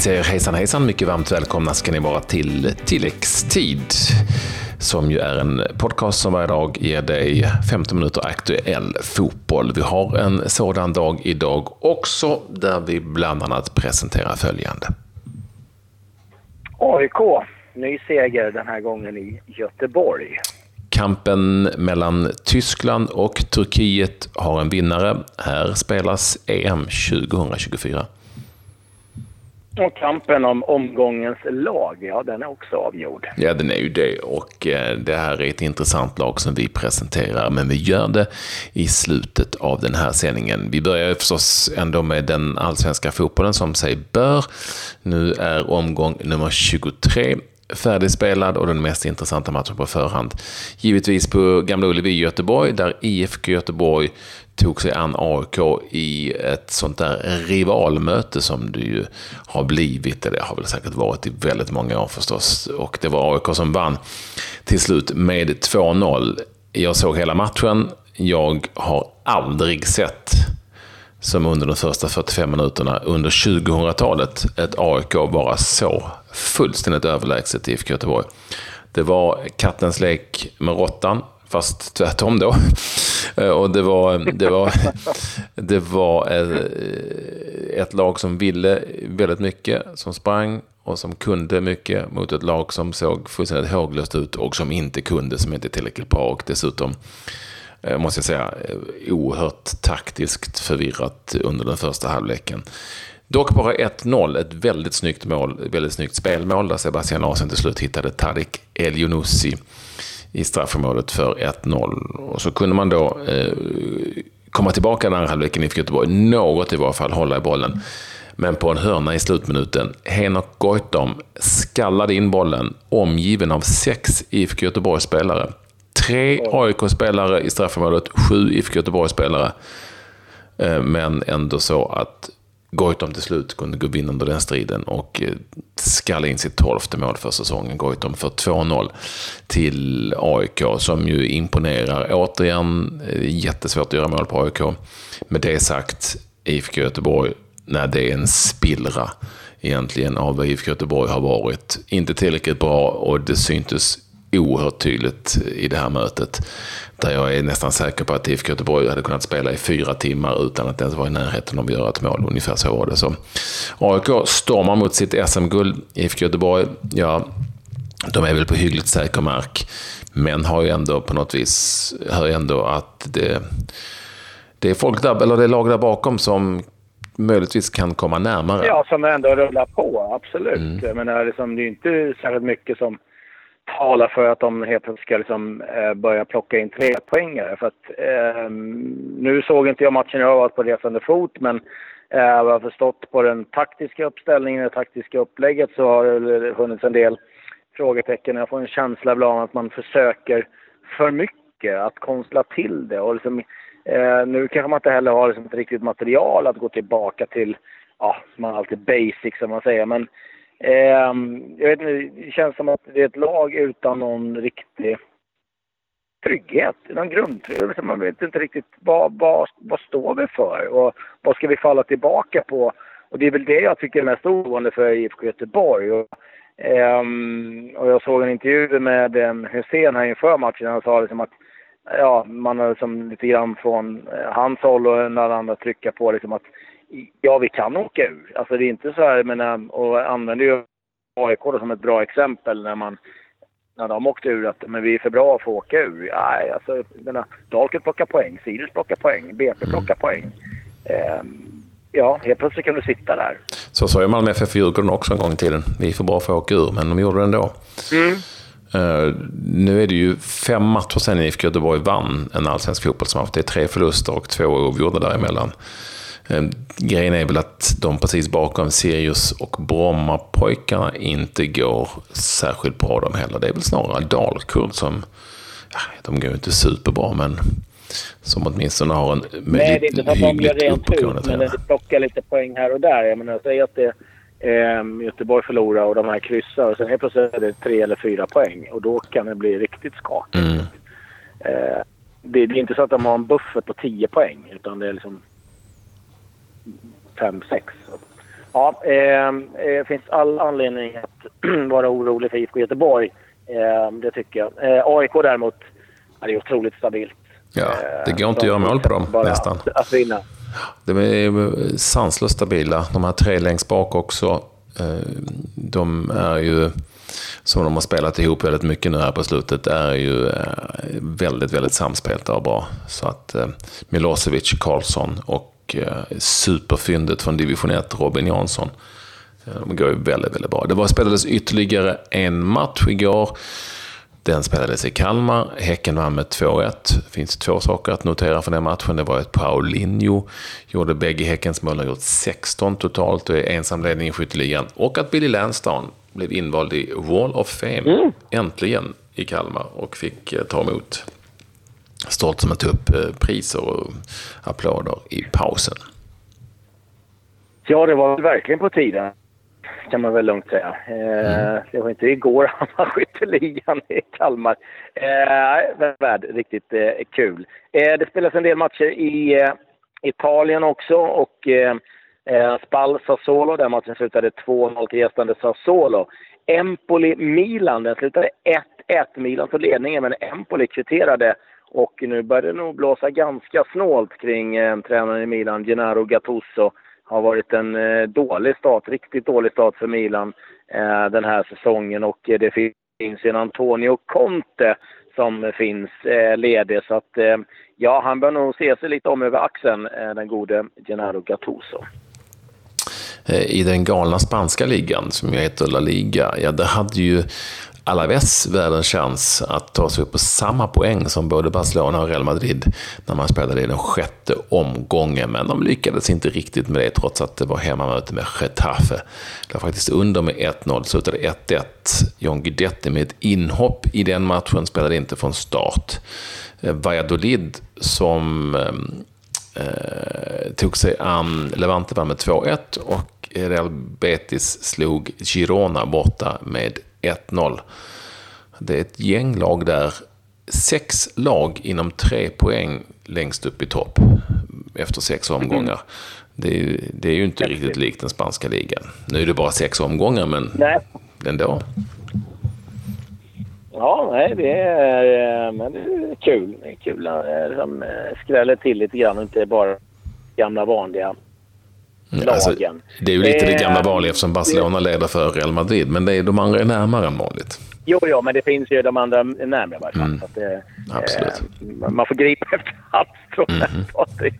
säger hejsan hejsan, mycket varmt välkomna ska ni vara till tilläggstid som ju är en podcast som varje dag ger dig 15 minuter aktuell fotboll. Vi har en sådan dag idag också där vi bland annat presenterar följande. AIK, ny seger den här gången i Göteborg. Kampen mellan Tyskland och Turkiet har en vinnare. Här spelas EM 2024. Och kampen om omgångens lag, ja den är också avgjord. Ja, den är ju det. Och eh, det här är ett intressant lag som vi presenterar, men vi gör det i slutet av den här sändningen. Vi börjar förstås ändå med den allsvenska fotbollen som sig bör. Nu är omgång nummer 23 färdigspelad och den mest intressanta matchen på förhand. Givetvis på Gamla Ullevi i Göteborg, där IFK Göteborg tog sig an AIK i ett sånt där rivalmöte som det ju har blivit, eller det har väl säkert varit i väldigt många år förstås. Och det var AIK som vann till slut med 2-0. Jag såg hela matchen. Jag har aldrig sett som under de första 45 minuterna under 2000-talet ett AIK vara så fullständigt överlägset i IFK Göteborg. Det var kattens lek med råttan, fast tvärtom då. Eh, och det var, det var, det var eh, ett lag som ville väldigt mycket, som sprang och som kunde mycket mot ett lag som såg fullständigt håglöst ut och som inte kunde, som inte är tillräckligt bra och dessutom eh, måste jag säga, oerhört taktiskt förvirrat under den första halvleken. Dock bara 1-0, ett väldigt snyggt mål, väldigt snyggt spelmål där Sebastian Larsson till slut hittade Tarik El i straffområdet för 1-0. Och så kunde man då eh, komma tillbaka den andra halvleken i Göteborg, något i varje fall, hålla i bollen. Men på en hörna i slutminuten, Henok Goitom skallade in bollen, omgiven av sex IFK Göteborg-spelare. Tre AIK-spelare i straffområdet, sju IFK Göteborg-spelare. Eh, men ändå så att Goitom till slut kunde gå vinnande den striden och eh, skalla in sitt tolfte mål för säsongen. Goitom för 2-0 till AIK som ju imponerar. Återigen, eh, jättesvårt att göra mål på AIK. Med det sagt, IFK Göteborg, när det är en spillra egentligen av vad IFK Göteborg har varit. Inte tillräckligt bra och det syntes oerhört tydligt i det här mötet. Där jag är nästan säker på att IFK Göteborg hade kunnat spela i fyra timmar utan att ens vara i närheten av att göra ett mål. Ungefär så var det. Så AIK stormar mot sitt SM-guld. IFK Göteborg, ja, de är väl på hyggligt säker mark. Men har ju ändå på något vis, hör ju ändå att det, det är folk där, eller det är lag där bakom som möjligtvis kan komma närmare. Ja, som ändå rullar på, absolut. Mm. Jag menar, liksom, det är inte särskilt mycket som talar för att de helt plötsligt ska liksom, eh, börja plocka in tre poängare. För att, eh, nu såg inte jag matchen, jag har varit på resande fot, men eh, jag har förstått på den taktiska uppställningen, det taktiska upplägget så har det funnits en del frågetecken. Jag får en känsla ibland att man försöker för mycket att konstla till det. Och liksom, eh, nu kanske man inte heller har liksom ett riktigt material att gå tillbaka till, ja, man har alltid basic som man säger, men Eh, jag vet inte, det känns som att det är ett lag utan någon riktig trygghet, någon grundtrygghet. Man vet inte riktigt vad, vad, vad står vi för och vad ska vi falla tillbaka på? Och det är väl det jag tycker är mest oroande för IFK Göteborg. Och, um, och jag såg en intervju med um, Hussein här inför matchen. Han sa liksom att ja, man har liksom lite grann från uh, hans håll och några andra trycka på liksom att ja, vi kan åka ur. Alltså det är inte så här, men och använder ju AIK som ett bra exempel när man när de åkte ur att men vi är för bra för att åka ur. Nej, alltså, menar, Dalkurd plockar poäng, Sirius plockar poäng, BP plockar poäng. Eh, ja, helt plötsligt kan du sitta där. Så sa ju Malmö FF Djurgården också en gång i tiden. Vi är för bra för att åka ur, men de gjorde det ändå. Mm. Uh, nu är det ju fem matcher sedan IFK Göteborg vann en allsvensk fotbollsmatch. Det är tre förluster och två oavgjorda däremellan. Ehm, grejen är väl att de precis bakom Sirius och Brommapojkarna inte går särskilt bra de heller. Det är väl snarare Dalkurd som, ja, de går inte superbra men som åtminstone har en Nej, det är inte så att de gör rent ut, men det plockar lite poäng här och där. Jag menar, säg att det, eh, Göteborg förlorar och de här kryssar och sen helt plötsligt är det tre eller fyra poäng och då kan det bli riktigt skakigt. Mm. Eh, det, det, är inte så att de har en buffert på tio poäng utan det är liksom 5-6. Ja, eh, det finns all anledning att vara orolig för IFK Göteborg. Eh, det tycker jag. Eh, AIK däremot, ja, det är otroligt stabilt. Ja, det går inte att göra mål på dem nästan. Att, att vinna. De är sanslöst stabila. De här tre längst bak också. De är ju, som de har spelat ihop väldigt mycket nu här på slutet, är ju väldigt, väldigt samspelta och bra. Så att Milosevic, Karlsson och superfyndet från division 1, Robin Jansson. De går ju väldigt, väldigt bra. Det var, spelades ytterligare en match igår. Den spelades i Kalmar. Häcken vann med 2-1. Det finns två saker att notera från den matchen. Det var att Paulinho gjorde bägge Häckens mål. Han gjort 16 totalt och är ensamledning i skytteligan. Och att Billy Lansdown blev invald i Wall of Fame. Mm. Äntligen i Kalmar och fick eh, ta emot stolt som att ta upp eh, priser och applåder i pausen. Ja, det var verkligen på tiden kan man väl lugnt säga. Eh, mm. Det var inte igår han var skytteligan i Kalmar. Eh, värd riktigt eh, kul. Eh, det spelas en del matcher i eh, Italien också och eh Spal Sassuolo, där matchen slutade 2-0 till gästande Sassuolo. Empoli-Milan, den slutade 1-1. Milan tog ledningen, men Empoli kvitterade. Och nu börjar det nog blåsa ganska snålt kring eh, tränaren i Milan, Gennaro Gattuso har varit en eh, dålig start, riktigt dålig start för Milan eh, den här säsongen och eh, det finns en Antonio Conte som finns eh, ledig. Så att eh, ja, han bör nog se sig lite om över axeln, eh, den gode Gennaro Gattuso. I den galna spanska ligan, som ju heter La Liga, ja, det hade ju Alaves världens chans att ta sig upp på samma poäng som både Barcelona och Real Madrid när man spelade i den sjätte omgången. Men de lyckades inte riktigt med det trots att det var hemmamöte med Getafe. Det var faktiskt under med 1-0, slutade 1-1. John Guidetti med ett inhopp i den matchen spelade inte från start. Eh, Valladolid som eh, eh, tog sig an Levante vann med 2-1 och Real Betis slog Girona borta med 1-0. Det är ett gäng lag där. Sex lag inom tre poäng längst upp i topp efter sex omgångar. Det är, det är ju inte riktigt likt den spanska ligan. Nu är det bara sex omgångar, men nej. ändå. Ja, nej, det är, men det är kul. Det är kul att liksom, skräller till lite grann och inte bara gamla vanliga Mm, alltså, det är ju lite det gamla eh, vanliga eftersom Barcelona leder för Real Madrid, men det är, de andra är närmare än vanligt. Jo, jo, men det finns ju de andra närmare i varje fall. Mm. Det, Absolut. Eh, man får gripa efter halmstrån, mm. Patrik.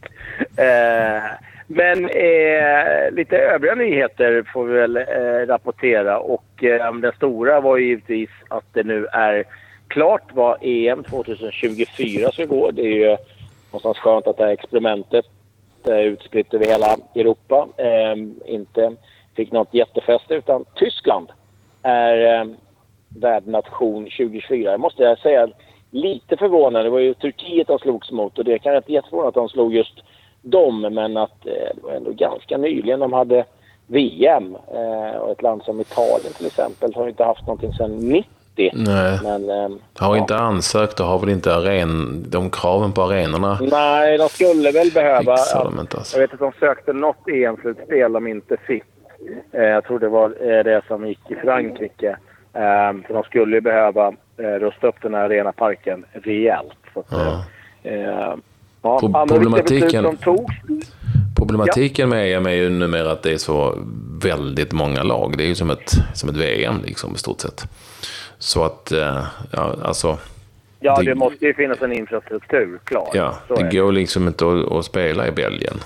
Eh, men eh, lite övriga nyheter får vi väl eh, rapportera. Och eh, den stora var ju givetvis att det nu är klart vad EM 2024 ska gå. Det är ju någonstans skönt att det här experimentet Eh, utspritt över hela Europa. Eh, inte fick något jättefäste utan Tyskland är eh, värdnation 2024. Jag måste säga lite förvånad. Det var ju Turkiet de slogs mot och det kan jag inte jätteförvånad att de slog just dem men att eh, det var ändå ganska nyligen de hade VM. Eh, och ett land som Italien till exempel har inte haft någonting sedan 90 Nej. Men, eh, har ja. inte ansökt och har väl inte aren, de kraven på arenorna. Nej, de skulle väl behöva. De inte, alltså. Jag vet att de sökte något EM-slutspel de inte fick. Eh, jag tror det var eh, det som gick i Frankrike. Eh, för de skulle ju behöva eh, rusta upp den här arenaparken rejält. Så att, ja. Eh, ja, problematiken, problematiken med EM är ju numera att det är så väldigt många lag. Det är ju som ett, som ett VM liksom i stort sett. Så att, eh, ja, alltså... Ja, det, det, måste ju finnas en infrastruktur, klart. Ja, Så det går liksom inte att, att, spela i Belgien.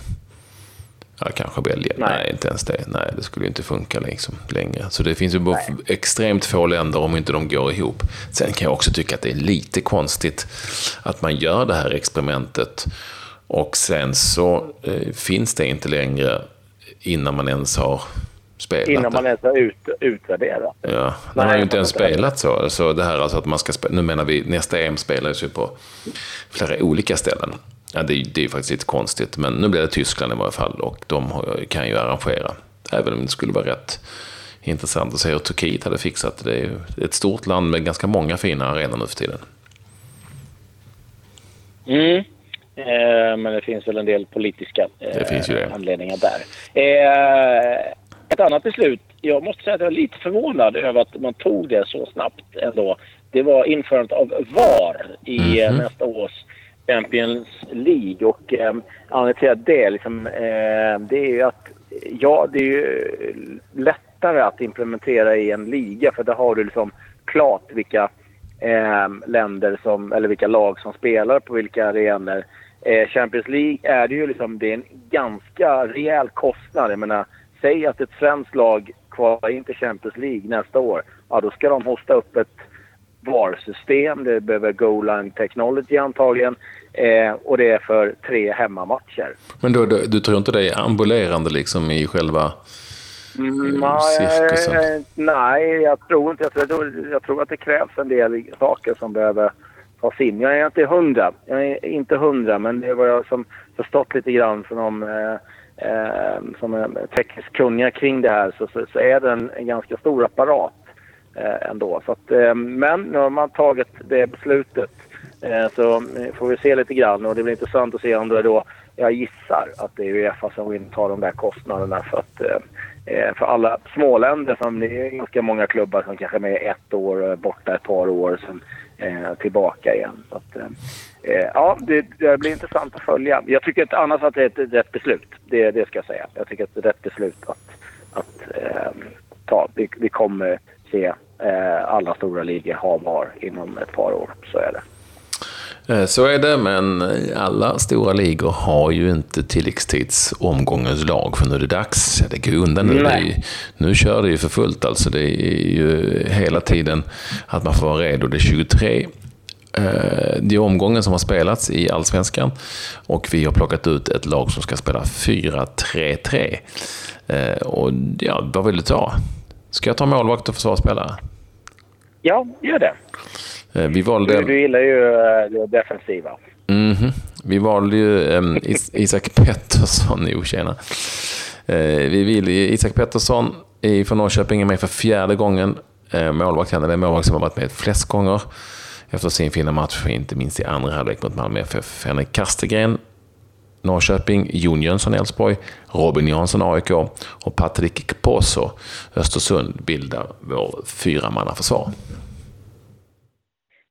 Ja, kanske Belgien. Nej. Nej. inte ens det. Nej, det skulle inte funka liksom längre. Så det finns ju bara extremt få länder om inte de går ihop. Sen kan jag också tycka att det är lite konstigt att man gör det här experimentet och sen så eh, finns det inte längre innan man ens har spelat Innan man ens har ut, utvärderat det. Ja, man har ju inte ens spelat så. Så det här alltså att man ska spela, nu menar vi, nästa EM spelas ju på flera olika ställen. Ja, det, det är faktiskt lite konstigt, men nu blir det Tyskland i varje fall och de kan ju arrangera. Även om det skulle vara rätt intressant att se hur Turkiet hade fixat det. Det är ju ett stort land med ganska många fina arenor nu för tiden. Mm. Eh, men det finns väl en del politiska eh, anledningar där. Eh, ett annat beslut. Jag måste säga att jag är lite förvånad över att man tog det så snabbt ändå. Det var införandet av VAR i mm -hmm. nästa års Champions League. Och eh, anledningen till att det, liksom, eh, det är ju att ja, det är ju lättare att implementera i en liga för där har du liksom klart vilka eh, länder som, eller vilka lag som spelar på vilka arenor. Eh, Champions League är det ju liksom, det är en ganska rejäl kostnad. Jag menar, säg att ett svenskt lag kvalar in till Champions League nästa år. Ja, då ska de hosta upp ett VAR-system. Det behöver goal line technology antagligen. Eh, och det är för tre hemmamatcher. Men då, du, du tror inte det är ambulerande liksom i själva Mm, nej, nej, jag tror inte. Jag tror, jag tror att det krävs en del saker som behöver tas in. Jag är inte hundra. Jag är inte hundra, men det är vad jag som förstått lite grann från de eh, eh, som är tekniskt kunniga kring det här så, så, så är det en, en, ganska stor apparat eh, ändå. Så att, eh, men nu har man tagit det beslutet eh, så får vi se lite grann och det blir intressant att se om det då jag gissar att det är Uefa som vill ta de där kostnaderna för att eh, Eh, Eh, för alla småländer, som det är ganska många klubbar som kanske är med ett år, eh, borta ett par år, sen eh, tillbaka igen. Så att, eh, eh, ja, det, det, blir intressant att följa. Jag tycker att annars att det är ett rätt beslut. Det, det ska jag säga. Jag tycker att det är ett rätt beslut att, att eh, ta. Vi, vi kommer se eh, alla stora ligor ha VAR inom ett par år. Så är det. Eh, så är det, men alla stora ligor har ju inte tilläggstidsomgångens lag, för nu är det dags. Det går undan nu. Ju, nu kör det ju för fullt alltså. Det är ju hela tiden att man får vara redo. Det är 23 eh, det är omgången som har spelats i Allsvenskan och vi har plockat ut ett lag som ska spela 4-3-3. Eh, och ja, vad vill du ta? Ska jag ta målvakt och försvarsspelare? Ja, gör det. Eh, vi valde... Du, du gillar ju eh, det defensiva. Mm -hmm. Vi valde ju um, Isak Pettersson. Jo, tjena. Uh, vi vill Isak Pettersson från Norrköping är med för fjärde gången. Uh, målvakt, han är den målvakt som har varit med flest gånger efter sin fina match, inte minst i andra halvlek mot Malmö FF. Henrik Kastegren, Norrköping, Jon Jönsson, Elfsborg, Robin Jansson, AIK och Patrik Kposo, Östersund, bildar vår fyramannaförsvar.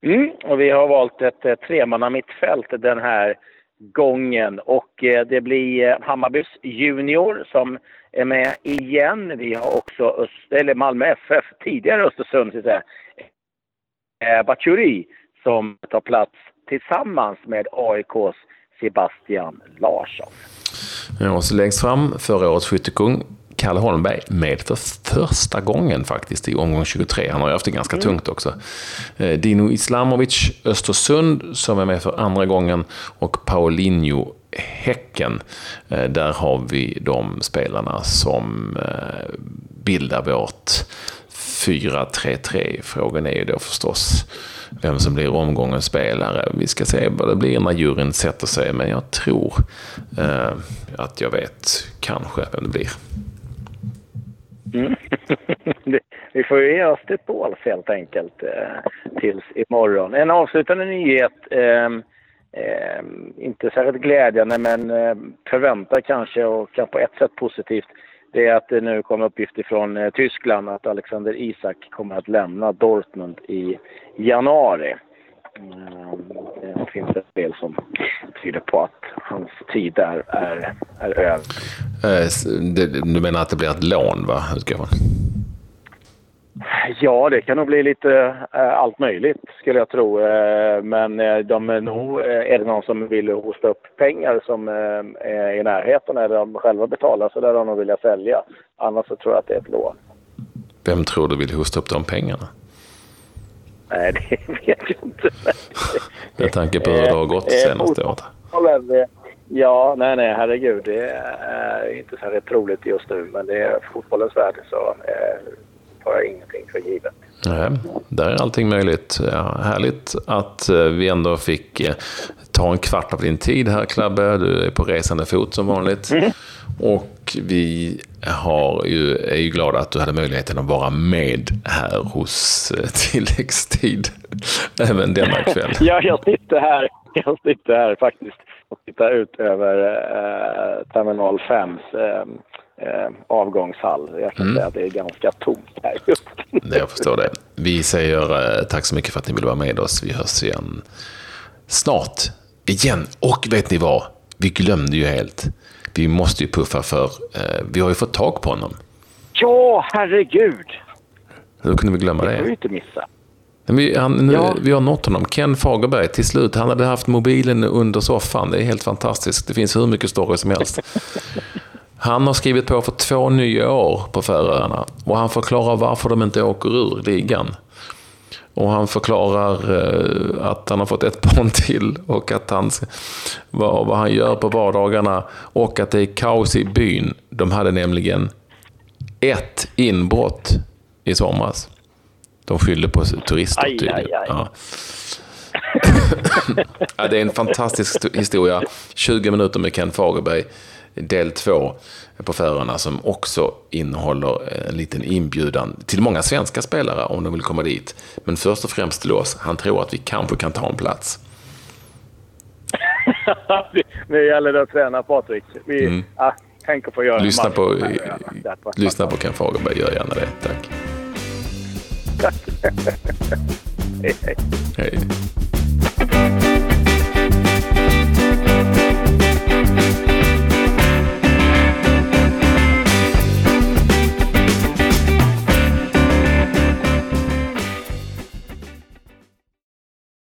Mm, och vi har valt ett eh, tremannamittfält tremanna mittfält den här gången och eh, det blir eh, Hammarbys Junior som är med igen. Vi har också Öst, eller Malmö FF, tidigare Östersund, så att säga. Bachuri som tar plats tillsammans med AIKs Sebastian Larsson. Ja, och så längst fram förra årets skyttekung Kalle Holmberg med för första gången faktiskt i omgång 23. Han har ju haft det ganska mm. tungt också. Eh, Dino Islamovic, Östersund, som är med för andra gången. Och Paulinho, Häcken. Eh, där har vi de spelarna som eh, bildar vårt 4-3-3. Frågan är ju då förstås vem som blir omgångens spelare. Vi ska se vad det blir när juryn sätter sig, men jag tror eh, att jag vet kanske vem det blir. Mm. vi får ju ge oss till tåls helt enkelt eh, tills imorgon. En avslutande nyhet. Eh, eh, inte särskilt glädjande men eh, förväntar kanske och kan på ett sätt positivt. Det är att det nu kommer uppgifter från eh, Tyskland att Alexander Isak kommer att lämna Dortmund i januari. Eh, det finns ett spel som tyder på att hans tid där är, är över. Eh, du menar att det blir ett lån, va? Utgår Ja, det kan nog bli lite äh, allt möjligt skulle jag tro. Äh, men de är, nog, är det någon som vill hosta upp pengar som äh, är i närheten eller de själva betalar så där de nog vilja sälja. Annars så tror jag att det är ett lån. Vem tror du vill hosta upp de pengarna? Nej, det vet jag inte. Med tanke på hur det har gått senaste året. Ja, nej, nej, herregud. Det är inte så här troligt just nu, men det är fotbollens värld så eh, tar jag ingenting för givet. Nej, där är allting möjligt. Ja, härligt att eh, vi ändå fick eh, ta en kvart av din tid här, Klabbe. Du är på resande fot som vanligt. Mm. Och vi har ju, är ju glada att du hade möjligheten att vara med här hos eh, Tilläggstid även denna kväll. ja, jag sitter här. Jag sitter här faktiskt och tittar ut över eh, Terminal 5 eh, eh, avgångshall. Jag kan mm. säga att det är ganska tomt här just nu. Jag förstår det. Vi säger eh, tack så mycket för att ni vill vara med oss. Vi hörs igen snart. Igen. Och vet ni vad? Vi glömde ju helt. Vi måste ju puffa för, eh, vi har ju fått tag på honom. Ja, herregud! Hur kunde vi glömma det? Det får vi inte missa. Vi, han, nu, ja. vi har nått honom. Ken Fagerberg, till slut. Han hade haft mobilen under soffan. Det är helt fantastiskt. Det finns hur mycket story som helst. Han har skrivit på för två nya år på Färöarna. Och han förklarar varför de inte åker ur ligan. Och han förklarar eh, att han har fått ett barn till och att han, vad, vad han gör på vardagarna. Och att det är kaos i byn. De hade nämligen ett inbrott i somras. De skyller på turister tydligen. Aj, aj. Ja. ja, det är en fantastisk historia. 20 minuter med Ken Fagerberg, del 2 på Färöarna som också innehåller en liten inbjudan till många svenska spelare om de vill komma dit. Men först och främst till oss. Han tror att vi kanske kan ta en plats. nu gäller det att träna Patrik. Vi, mm. ja, tänk att få göra lyssna på, lyssna på Ken Fagerberg, gör gärna det. Tack. hej, hej. hej.